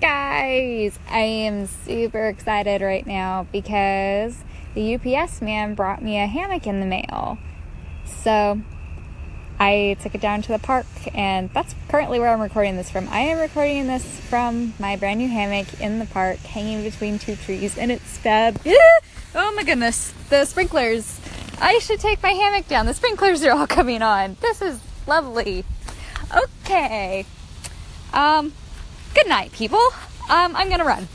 Guys, I am super excited right now because the UPS man brought me a hammock in the mail. So I took it down to the park, and that's currently where I'm recording this from. I am recording this from my brand new hammock in the park, hanging between two trees, and it's fab. Oh my goodness, the sprinklers. I should take my hammock down. The sprinklers are all coming on. This is lovely. Okay. Um, good night, people. Um, I'm gonna run.